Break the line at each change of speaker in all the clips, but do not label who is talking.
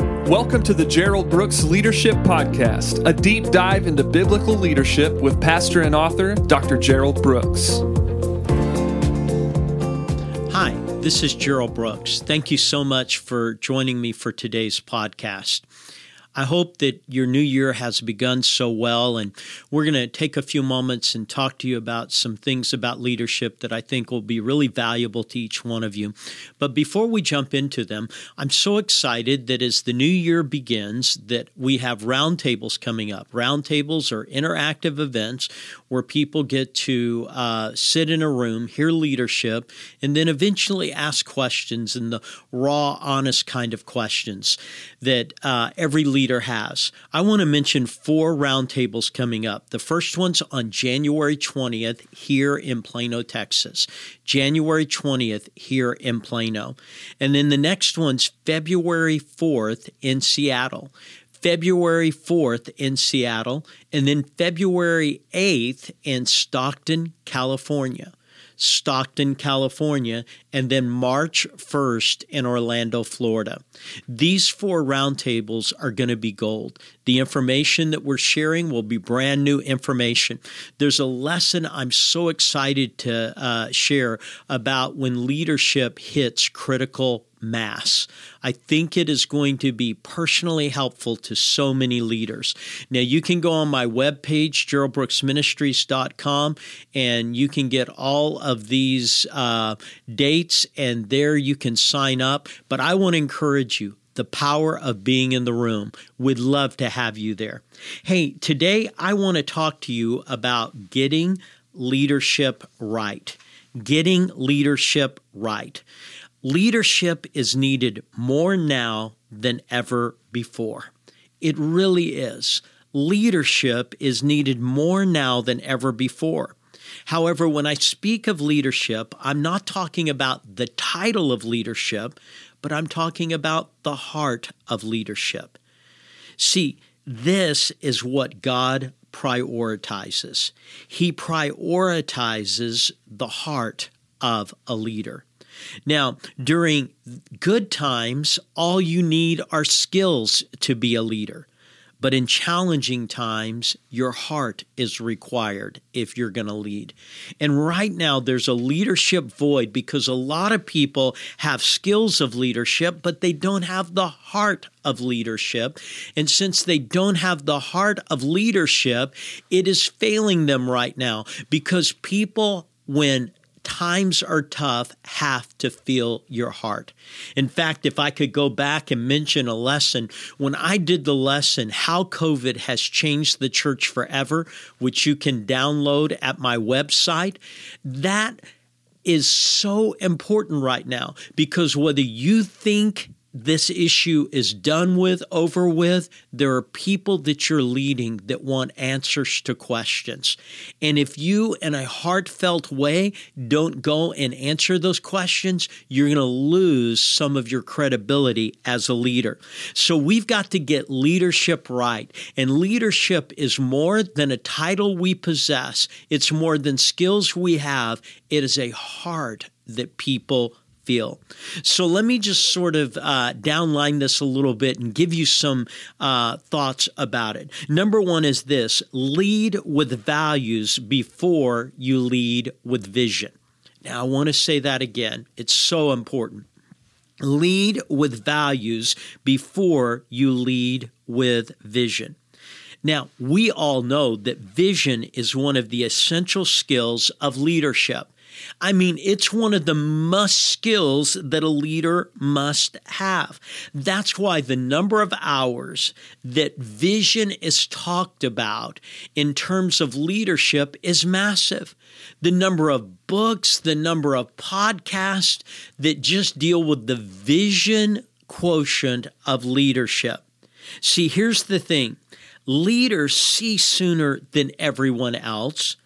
Welcome to the Gerald Brooks Leadership Podcast, a deep dive into biblical leadership with pastor and author Dr. Gerald Brooks.
Hi, this is Gerald Brooks. Thank you so much for joining me for today's podcast. I hope that your new year has begun so well, and we're going to take a few moments and talk to you about some things about leadership that I think will be really valuable to each one of you. But before we jump into them, I'm so excited that as the new year begins, that we have roundtables coming up. Roundtables are interactive events where people get to uh, sit in a room, hear leadership, and then eventually ask questions in the raw, honest kind of questions that uh, every leader leader has. I want to mention four roundtables coming up. The first one's on January 20th here in Plano, Texas. January 20th here in Plano. And then the next one's February 4th in Seattle. February 4th in Seattle, and then February 8th in Stockton, California. Stockton, California, and then March 1st in Orlando, Florida. These four roundtables are going to be gold. The information that we're sharing will be brand new information. There's a lesson I'm so excited to uh, share about when leadership hits critical mass. I think it is going to be personally helpful to so many leaders. Now, you can go on my webpage, geraldbrooksministries.com, and you can get all of these uh, dates, and there you can sign up. But I want to encourage you the power of being in the room. We'd love to have you there. Hey, today I want to talk to you about getting leadership right. Getting leadership right. Leadership is needed more now than ever before. It really is. Leadership is needed more now than ever before. However, when I speak of leadership, I'm not talking about the title of leadership, but I'm talking about the heart of leadership. See, this is what God prioritizes. He prioritizes the heart of a leader. Now, during good times, all you need are skills to be a leader. But in challenging times, your heart is required if you're going to lead. And right now, there's a leadership void because a lot of people have skills of leadership, but they don't have the heart of leadership. And since they don't have the heart of leadership, it is failing them right now because people, when times are tough have to feel your heart. In fact, if I could go back and mention a lesson, when I did the lesson, How COVID Has Changed the Church Forever, which you can download at my website, that is so important right now because whether you think this issue is done with, over with. There are people that you're leading that want answers to questions. And if you, in a heartfelt way, don't go and answer those questions, you're going to lose some of your credibility as a leader. So we've got to get leadership right. And leadership is more than a title we possess, it's more than skills we have. It is a heart that people feel. So let me just sort of uh, downline this a little bit and give you some uh, thoughts about it. Number one is this lead with values before you lead with vision. Now, I want to say that again, it's so important. Lead with values before you lead with vision. Now, we all know that vision is one of the essential skills of leadership. I mean, it's one of the must skills that a leader must have. That's why the number of hours that vision is talked about in terms of leadership is massive. The number of books, the number of podcasts that just deal with the vision quotient of leadership. See, here's the thing leaders see sooner than everyone else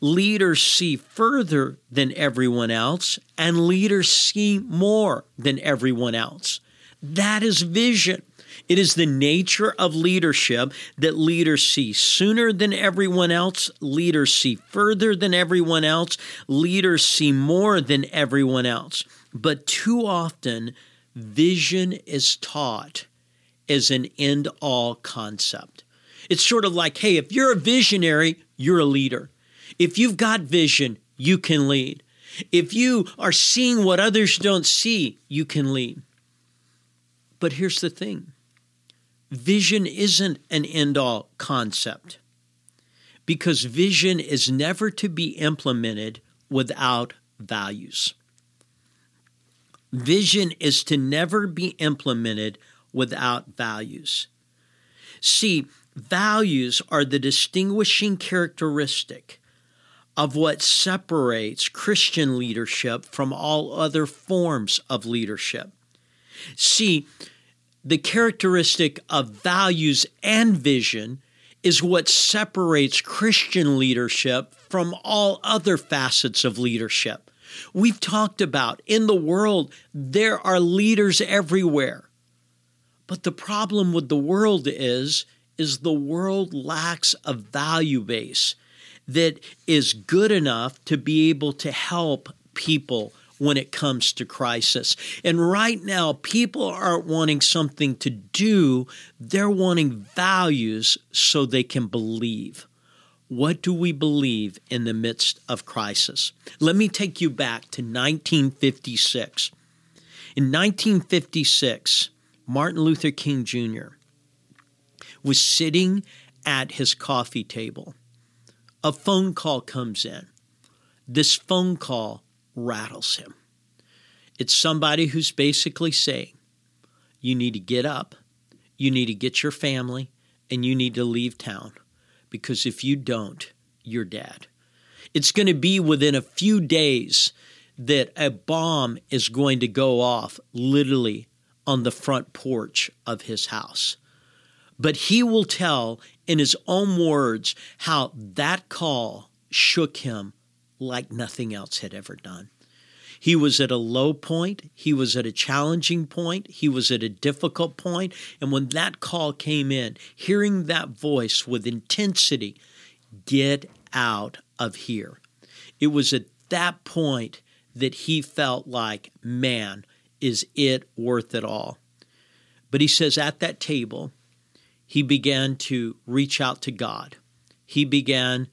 leaders see further than everyone else, and leaders see more than everyone else. That is vision. It is the nature of leadership that leaders see sooner than everyone else, leaders see further than everyone else, leaders see more than everyone else. But too often, vision is taught as an end all concept. It's sort of like, hey, if you're a visionary, you're a leader. If you've got vision, you can lead. If you are seeing what others don't see, you can lead. But here's the thing vision isn't an end all concept because vision is never to be implemented without values. Vision is to never be implemented without values. See, values are the distinguishing characteristic of what separates Christian leadership from all other forms of leadership. See, the characteristic of values and vision is what separates Christian leadership from all other facets of leadership. We've talked about in the world, there are leaders everywhere. But the problem with the world is, is the world lacks a value base that is good enough to be able to help people when it comes to crisis. And right now, people aren't wanting something to do, they're wanting values so they can believe. What do we believe in the midst of crisis? Let me take you back to 1956. In 1956, Martin Luther King Jr. was sitting at his coffee table a phone call comes in. This phone call rattles him. It's somebody who's basically saying, You need to get up, you need to get your family, and you need to leave town because if you don't, you're dead. It's going to be within a few days that a bomb is going to go off literally on the front porch of his house. But he will tell in his own words how that call shook him like nothing else had ever done. He was at a low point. He was at a challenging point. He was at a difficult point. And when that call came in, hearing that voice with intensity, get out of here. It was at that point that he felt like, man, is it worth it all? But he says at that table, he began to reach out to God. He began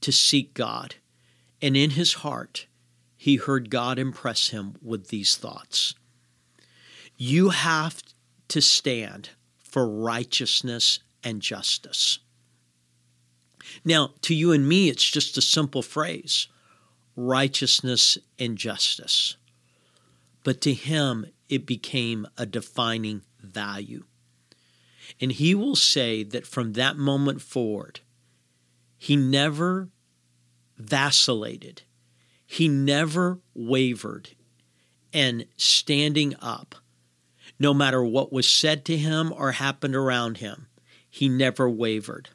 to seek God. And in his heart, he heard God impress him with these thoughts You have to stand for righteousness and justice. Now, to you and me, it's just a simple phrase righteousness and justice. But to him, it became a defining value. And he will say that from that moment forward, he never vacillated, he never wavered and standing up, no matter what was said to him or happened around him, he never wavered.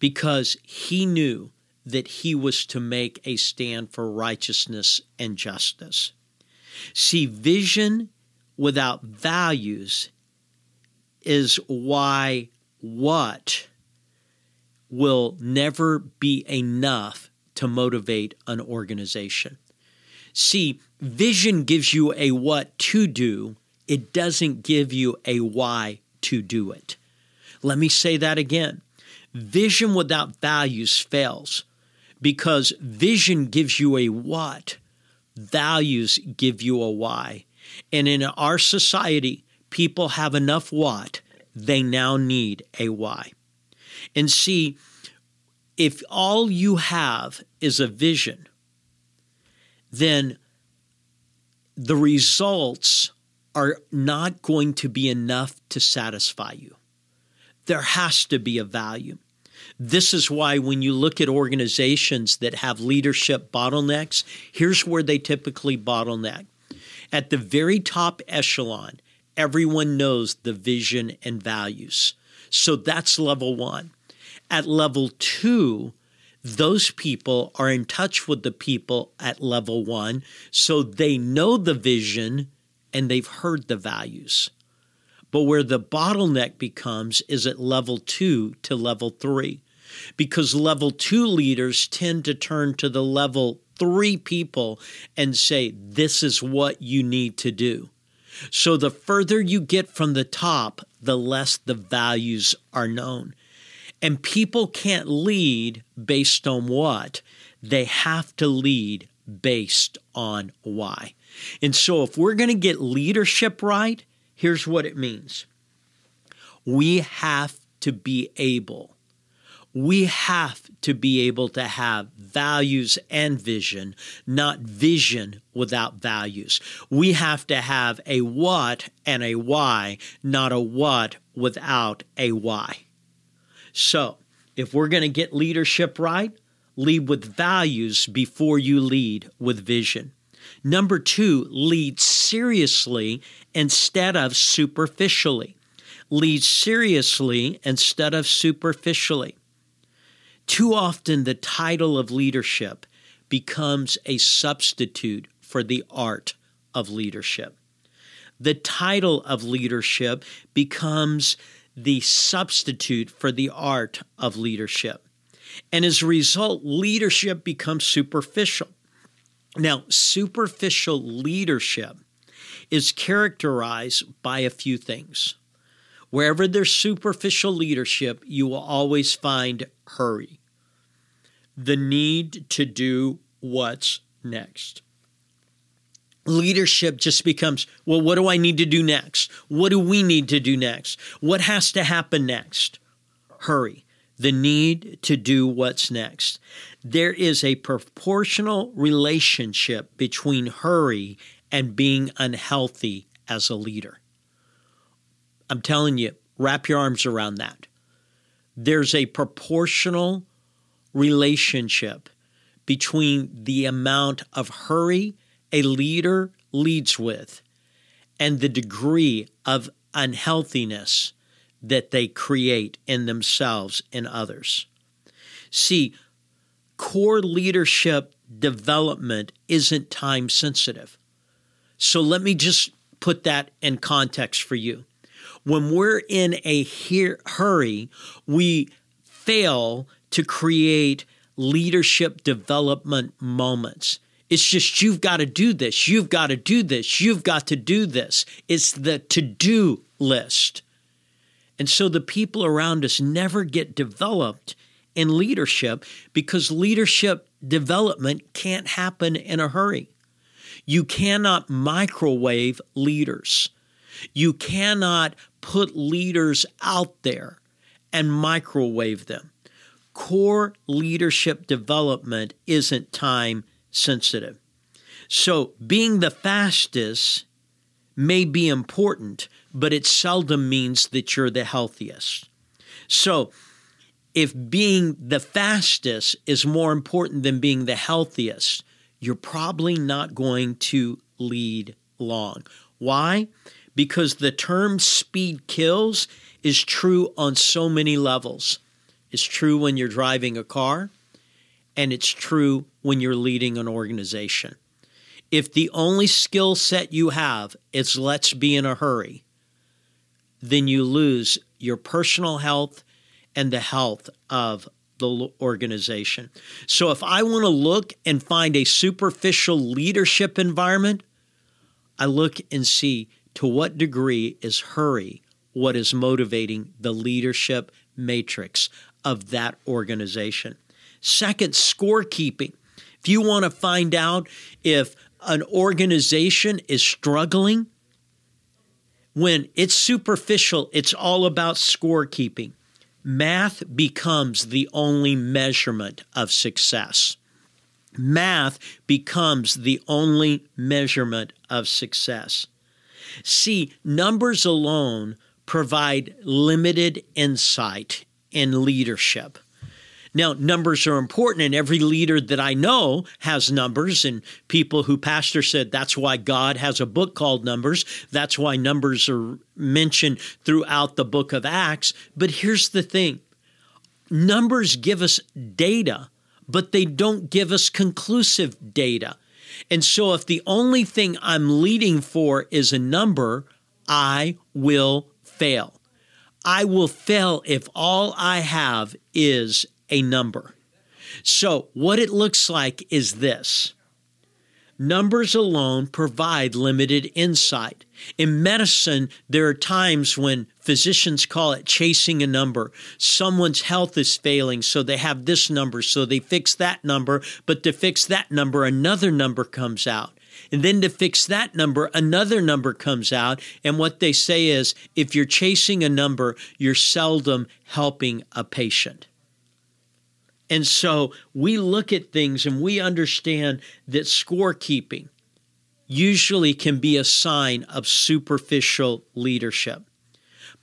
Because he knew that he was to make a stand for righteousness and justice. See, vision without values is why what will never be enough to motivate an organization. See, vision gives you a what to do, it doesn't give you a why to do it. Let me say that again. Vision without values fails because vision gives you a what, values give you a why. And in our society, people have enough what, they now need a why. And see, if all you have is a vision, then the results are not going to be enough to satisfy you. There has to be a value. This is why, when you look at organizations that have leadership bottlenecks, here's where they typically bottleneck. At the very top echelon, everyone knows the vision and values. So that's level one. At level two, those people are in touch with the people at level one, so they know the vision and they've heard the values. But where the bottleneck becomes is at level two to level three, because level two leaders tend to turn to the level three people and say, This is what you need to do. So the further you get from the top, the less the values are known. And people can't lead based on what? They have to lead based on why. And so if we're going to get leadership right, here's what it means we have to be able we have to be able to have values and vision, not vision without values. We have to have a what and a why, not a what without a why. So, if we're going to get leadership right, lead with values before you lead with vision. Number two, lead seriously instead of superficially. Lead seriously instead of superficially. Too often, the title of leadership becomes a substitute for the art of leadership. The title of leadership becomes the substitute for the art of leadership. And as a result, leadership becomes superficial. Now, superficial leadership is characterized by a few things. Wherever there's superficial leadership, you will always find hurry the need to do what's next. Leadership just becomes, well, what do I need to do next? What do we need to do next? What has to happen next? Hurry. The need to do what's next. There is a proportional relationship between hurry and being unhealthy as a leader. I'm telling you, wrap your arms around that. There's a proportional relationship between the amount of hurry a leader leads with and the degree of unhealthiness that they create in themselves and others. See, core leadership development isn't time sensitive. So let me just put that in context for you. When we're in a hurry, we fail to create leadership development moments. It's just, you've got to do this, you've got to do this, you've got to do this. It's the to do list. And so the people around us never get developed in leadership because leadership development can't happen in a hurry. You cannot microwave leaders. You cannot put leaders out there and microwave them core leadership development isn't time sensitive. So, being the fastest may be important, but it seldom means that you're the healthiest. So, if being the fastest is more important than being the healthiest, you're probably not going to lead long. Why? Because the term speed kills is true on so many levels. It's true when you're driving a car, and it's true when you're leading an organization. If the only skill set you have is let's be in a hurry, then you lose your personal health and the health of the organization. So if I want to look and find a superficial leadership environment, I look and see to what degree is hurry what is motivating the leadership matrix of that organization. Second, scorekeeping. If you want to find out if an organization is struggling, when it's superficial, it's all about scorekeeping. Math becomes the only measurement of success. Math becomes the only measurement of success. See, numbers alone provide limited insight in leadership. Now, numbers are important, and every leader that I know has numbers. And people who pastor said that's why God has a book called Numbers. That's why numbers are mentioned throughout the book of Acts. But here's the thing numbers give us data, but they don't give us conclusive data. And so, if the only thing I'm leading for is a number, I will fail. I will fail if all I have is a number. So, what it looks like is this numbers alone provide limited insight. In medicine, there are times when physicians call it chasing a number. Someone's health is failing, so they have this number, so they fix that number, but to fix that number, another number comes out. And then to fix that number, another number comes out. And what they say is if you're chasing a number, you're seldom helping a patient. And so we look at things and we understand that scorekeeping usually can be a sign of superficial leadership.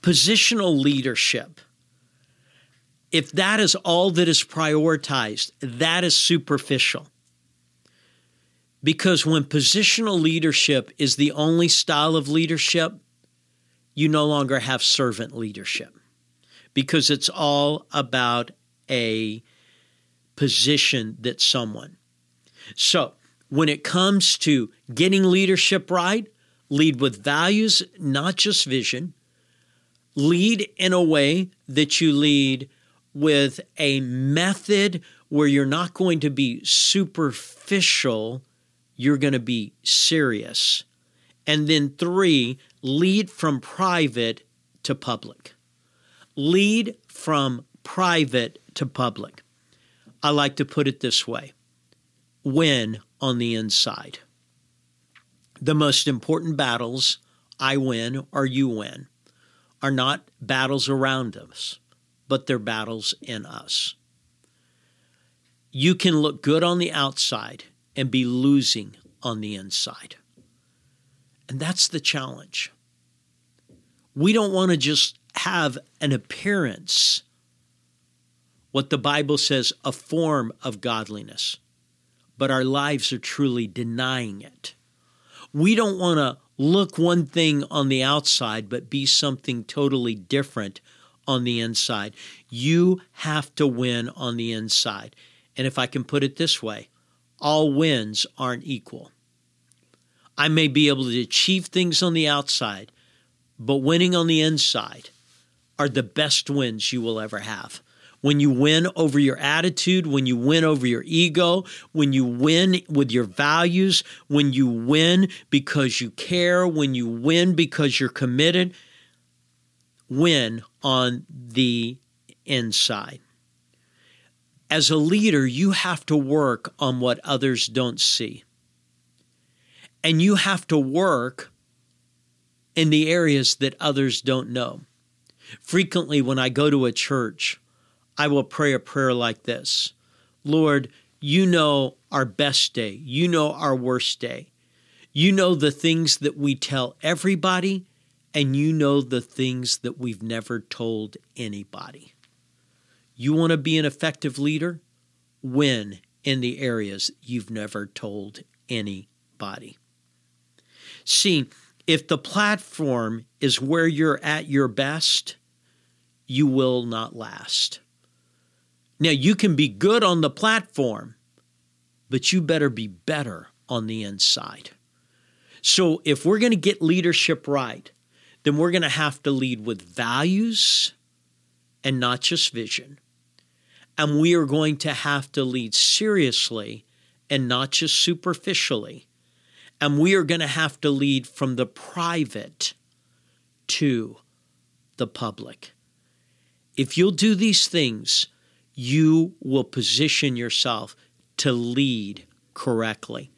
Positional leadership, if that is all that is prioritized, that is superficial. Because when positional leadership is the only style of leadership, you no longer have servant leadership because it's all about a position that someone. So, when it comes to getting leadership right, lead with values, not just vision. Lead in a way that you lead with a method where you're not going to be superficial you're going to be serious. And then three, lead from private to public. Lead from private to public. I like to put it this way win on the inside. The most important battles I win or you win are not battles around us, but they're battles in us. You can look good on the outside and be losing on the inside. And that's the challenge. We don't want to just have an appearance, what the Bible says, a form of godliness, but our lives are truly denying it. We don't want to look one thing on the outside, but be something totally different on the inside. You have to win on the inside. And if I can put it this way, all wins aren't equal. I may be able to achieve things on the outside, but winning on the inside are the best wins you will ever have. When you win over your attitude, when you win over your ego, when you win with your values, when you win because you care, when you win because you're committed, win on the inside as a leader, you have to work on what others don't see. And you have to work in the areas that others don't know. Frequently, when I go to a church, I will pray a prayer like this Lord, you know our best day, you know our worst day. You know the things that we tell everybody, and you know the things that we've never told anybody. You want to be an effective leader? Win in the areas you've never told anybody. See, if the platform is where you're at your best, you will not last. Now, you can be good on the platform, but you better be better on the inside. So, if we're going to get leadership right, then we're going to have to lead with values and not just vision. And we are going to have to lead seriously and not just superficially. And we are going to have to lead from the private to the public. If you'll do these things, you will position yourself to lead correctly.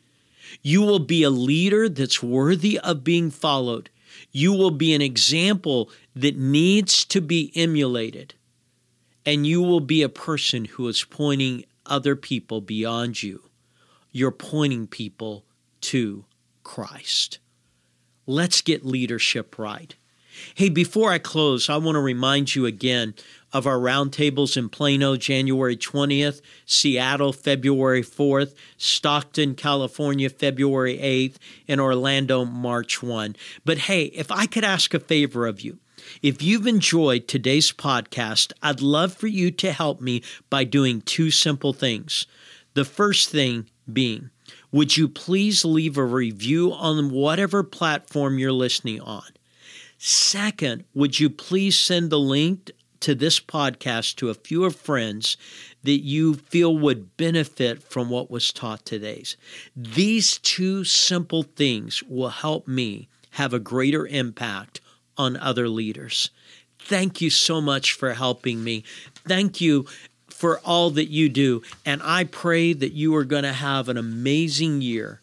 You will be a leader that's worthy of being followed. You will be an example that needs to be emulated and you will be a person who is pointing other people beyond you. You're pointing people to Christ. Let's get leadership right. Hey, before I close, I want to remind you again of our roundtables in Plano, January 20th, Seattle, February 4th, Stockton, California, February 8th, and Orlando, March 1. But hey, if I could ask a favor of you, if you've enjoyed today's podcast, I'd love for you to help me by doing two simple things. The first thing being, would you please leave a review on whatever platform you're listening on? Second, would you please send the link to this podcast to a few of friends that you feel would benefit from what was taught today? These two simple things will help me have a greater impact on other leaders. Thank you so much for helping me. Thank you for all that you do. And I pray that you are going to have an amazing year.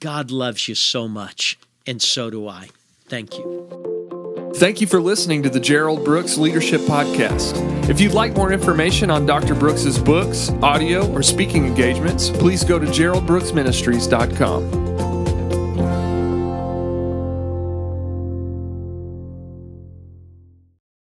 God loves you so much, and so do I. Thank you.
Thank you for listening to the Gerald Brooks Leadership Podcast. If you'd like more information on Dr. Brooks's books, audio, or speaking engagements, please go to geraldbrooksministries.com.